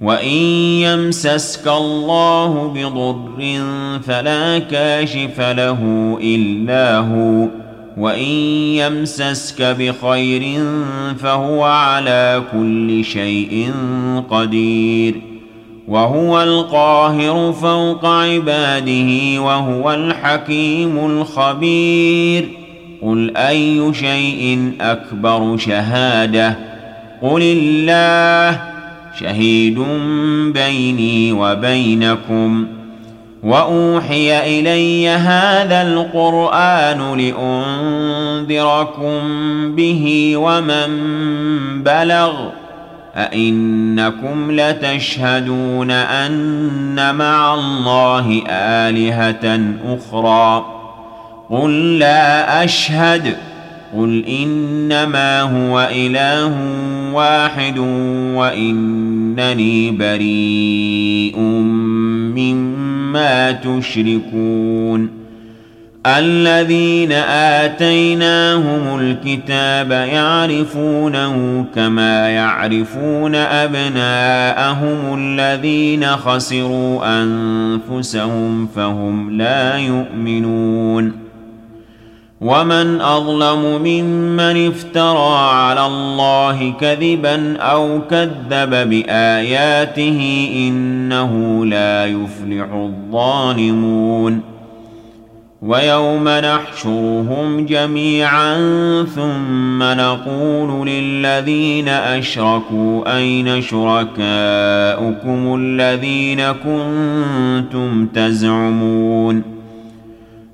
وان يمسسك الله بضر فلا كاشف له الا هو وان يمسسك بخير فهو على كل شيء قدير وهو القاهر فوق عباده وهو الحكيم الخبير قل اي شيء اكبر شهاده قل الله شهيد بيني وبينكم. وأوحي إلي هذا القرآن لأنذركم به ومن بلغ. أئنكم لتشهدون أن مع الله آلهة أخرى. قل لا أشهد. قل انما هو اله واحد وانني بريء مما تشركون الذين اتيناهم الكتاب يعرفونه كما يعرفون ابناءهم الذين خسروا انفسهم فهم لا يؤمنون ومن اظلم ممن افترى على الله كذبا أو كذب باياته انه لا يفلح الظالمون ويوم نحشرهم جميعا ثم نقول للذين اشركوا اين شركاؤكم الذين كنتم تزعمون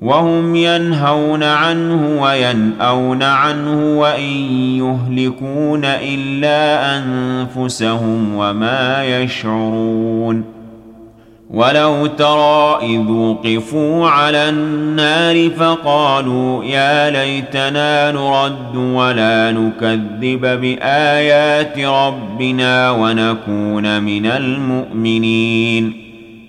وهم ينهون عنه وينأون عنه وإن يهلكون إلا أنفسهم وما يشعرون ولو ترى إذ وقفوا على النار فقالوا يا ليتنا نرد ولا نكذب بآيات ربنا ونكون من المؤمنين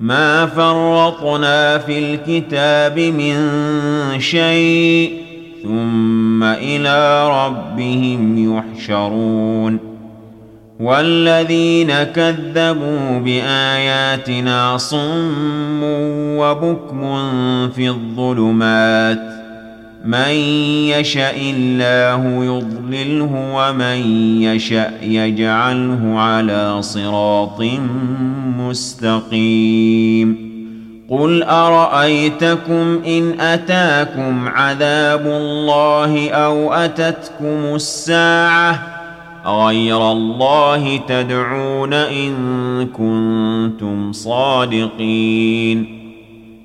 ما فرطنا في الكتاب من شيء ثم إلى ربهم يحشرون. والذين كذبوا بآياتنا صم وبكم في الظلمات. من يشا الله يضلله ومن يشا يجعله على صراط مستقيم. قل ارايتكم ان اتاكم عذاب الله أو اتتكم الساعة؟ غير الله تدعون ان كنتم صادقين.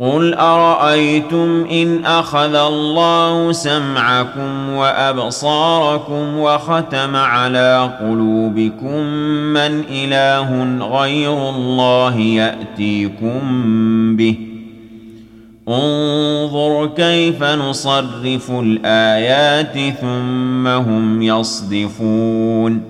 قل ارايتم ان اخذ الله سمعكم وابصاركم وختم على قلوبكم من اله غير الله ياتيكم به انظر كيف نصرف الايات ثم هم يصدفون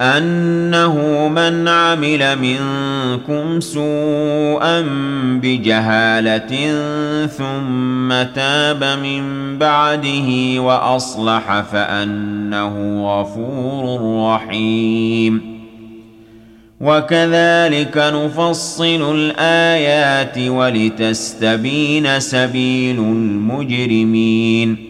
أنه من عمل منكم سوءا بجهالة ثم تاب من بعده وأصلح فأنه غفور رحيم. وكذلك نفصل الآيات ولتستبين سبيل المجرمين.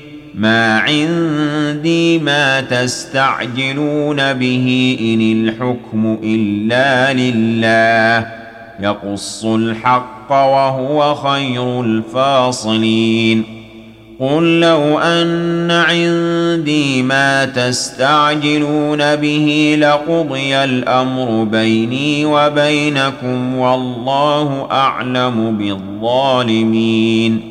ما عندي ما تستعجلون به إن الحكم إلا لله. يقص الحق وهو خير الفاصلين. قل لو أن عندي ما تستعجلون به لقضي الأمر بيني وبينكم والله أعلم بالظالمين.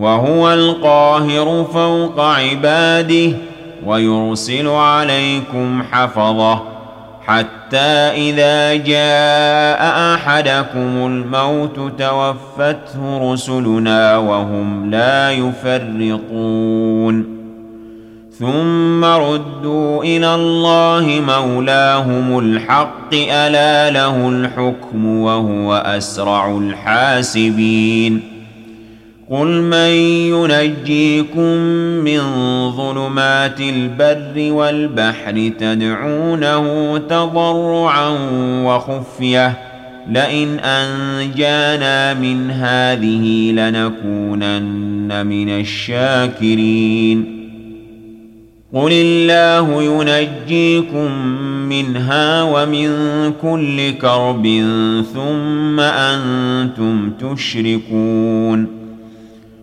وهو القاهر فوق عباده ويرسل عليكم حفظه حتى إذا جاء أحدكم الموت توفته رسلنا وهم لا يفرطون. ثم ردوا إلى الله مولاهم الحق ألا له الحكم وهو أسرع الحاسبين. قل من ينجيكم من ظلمات البر والبحر تدعونه تضرعا وخفية. لئن أنجانا من هذه لنكونن من الشاكرين. قل الله ينجيكم منها ومن كل كرب ثم أنتم تشركون.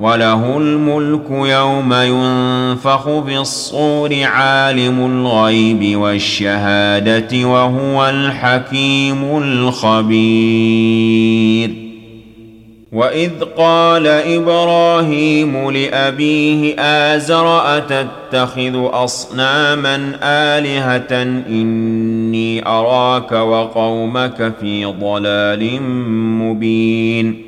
وله الملك يوم ينفخ في الصور عالم الغيب والشهادة وهو الحكيم الخبير. وإذ قال إبراهيم لأبيه آزر أتتخذ أصناما آلهة إني أراك وقومك في ضلال مبين.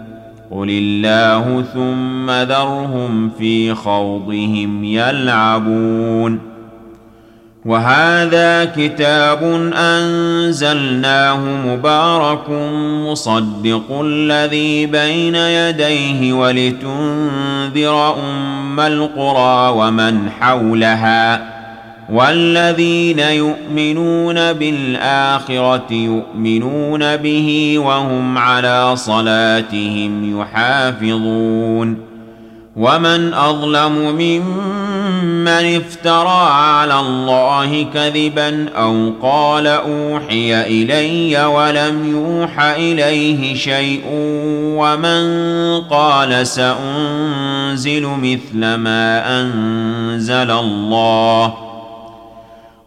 قل الله ثم ذرهم في خوضهم يلعبون وهذا كتاب انزلناه مبارك مصدق الذي بين يديه ولتنذر ام القرى ومن حولها والذين يؤمنون بالآخرة يؤمنون به وهم على صلاتهم يحافظون ومن أظلم ممن افترى على الله كذبا أو قال أوحي إلي ولم يوح إليه شيء ومن قال سأنزل مثل ما أنزل الله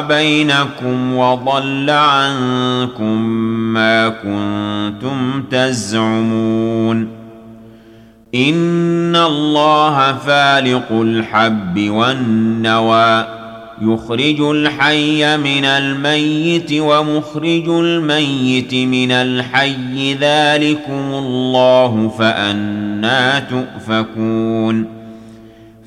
بينكم وضل عنكم ما كنتم تزعمون. إن الله فالق الحب والنوى يخرج الحي من الميت ومخرج الميت من الحي. ذلكم الله فأنا تؤفكون.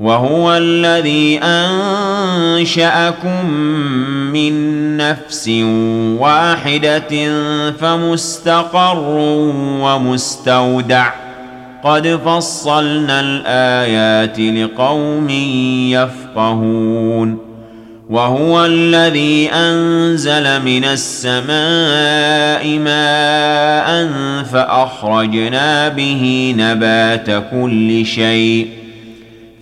وهو الذي أنشأكم من نفس واحدة فمستقر ومستودع. قد فصلنا الآيات لقوم يفقهون. وهو الذي أنزل من السماء ماء فأخرجنا به نبات كل شيء.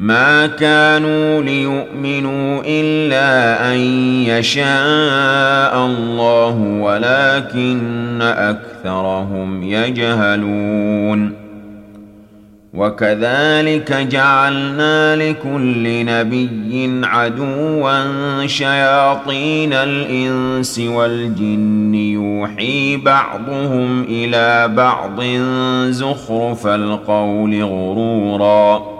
ما كانوا ليؤمنوا الا ان يشاء الله ولكن اكثرهم يجهلون وكذلك جعلنا لكل نبي عدوا شياطين الانس والجن يوحي بعضهم إلى بعض زخرف القول غرورا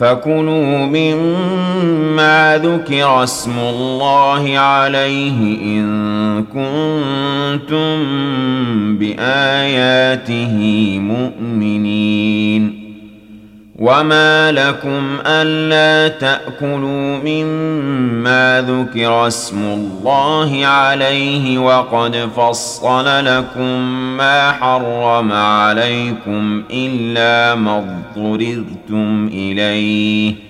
فكلوا مما ذكر اسم الله عليه إن كنتم بآياته مؤمنين. وما لكم الا تاكلوا مما ذكر اسم الله عليه وقد فصل لكم ما حرم عليكم الا ما اضطررتم اليه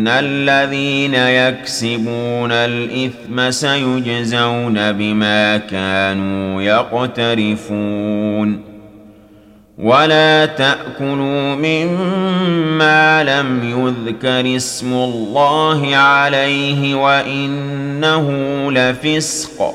ان الذين يكسبون الاثم سيجزون بما كانوا يقترفون ولا تاكلوا مما لم يذكر اسم الله عليه وانه لفسق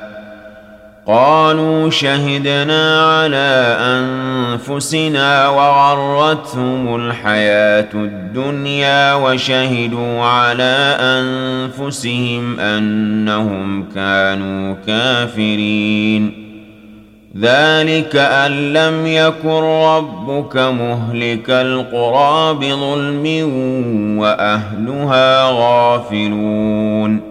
قالوا شهدنا على أنفسنا وغرتهم الحياة الدنيا وشهدوا على أنفسهم أنهم كانوا كافرين. ذلك أن لم يكن ربك مهلك القرى بظلم وأهلها غافلون.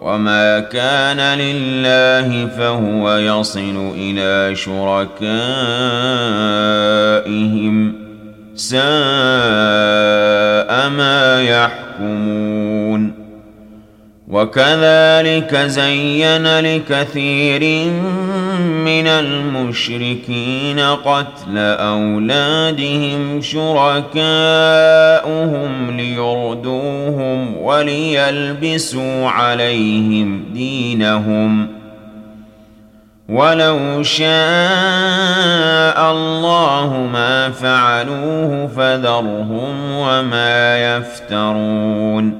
وما كان لله فهو يصل إلى شركائهم ساء ما يحكمون وكذلك زين لكثير من المشركين قتل أولادهم شركاؤهم ليردوهم وليلبسوا عليهم دينهم. ولو شاء الله ما فعلوه فذرهم وما يفترون.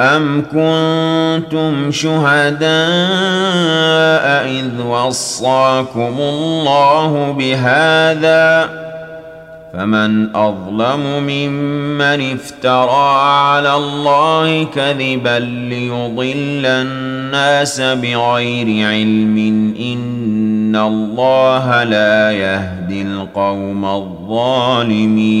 أم كنتم شهداء إذ وصاكم الله بهذا فمن أظلم ممن افترى على الله كذبا ليضل الناس بغير علم إن الله لا يهدي القوم الظالمين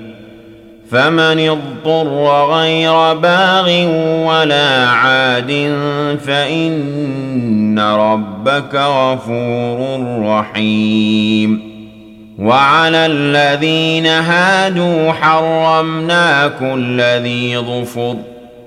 فمن اضطر غير باغ ولا عاد فإن ربك غفور رحيم. وعلى الذين هادوا حرمنا كل ذي ظفر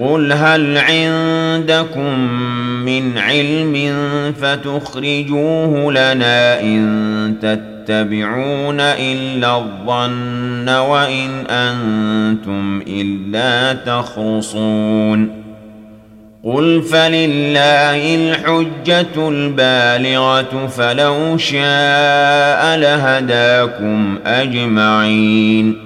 قل هل عندكم من علم فتخرجوه لنا إن تتبعون إلا الظن وإن أنتم إلا تخرصون قل فلله الحجة البالغة فلو شاء لهداكم أجمعين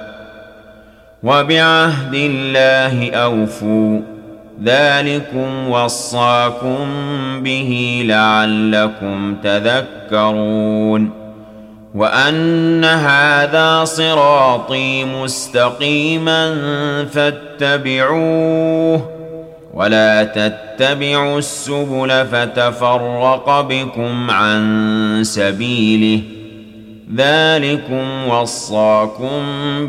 وبعهد الله أوفوا. ذلكم وصاكم به لعلكم تذكرون. وأن هذا صراطي مستقيما فاتبعوه. ولا تتبعوا السبل فتفرق بكم عن سبيله. ذلكم وصاكم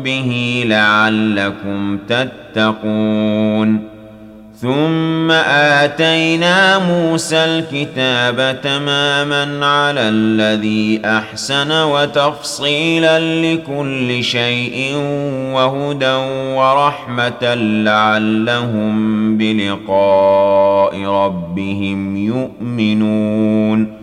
به لعلكم تتقون ثم اتينا موسى الكتاب تماما على الذي احسن وتفصيلا لكل شيء وهدى ورحمه لعلهم بلقاء ربهم يؤمنون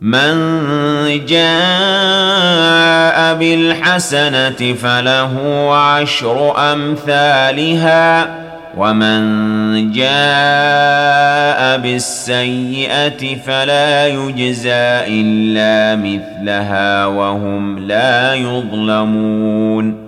من جاء بالحسنة فله عشر أمثالها ومن جاء بالسيئة فلا يجزى إلا مثلها وهم لا يظلمون.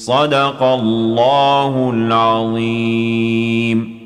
صدق الله العظيم.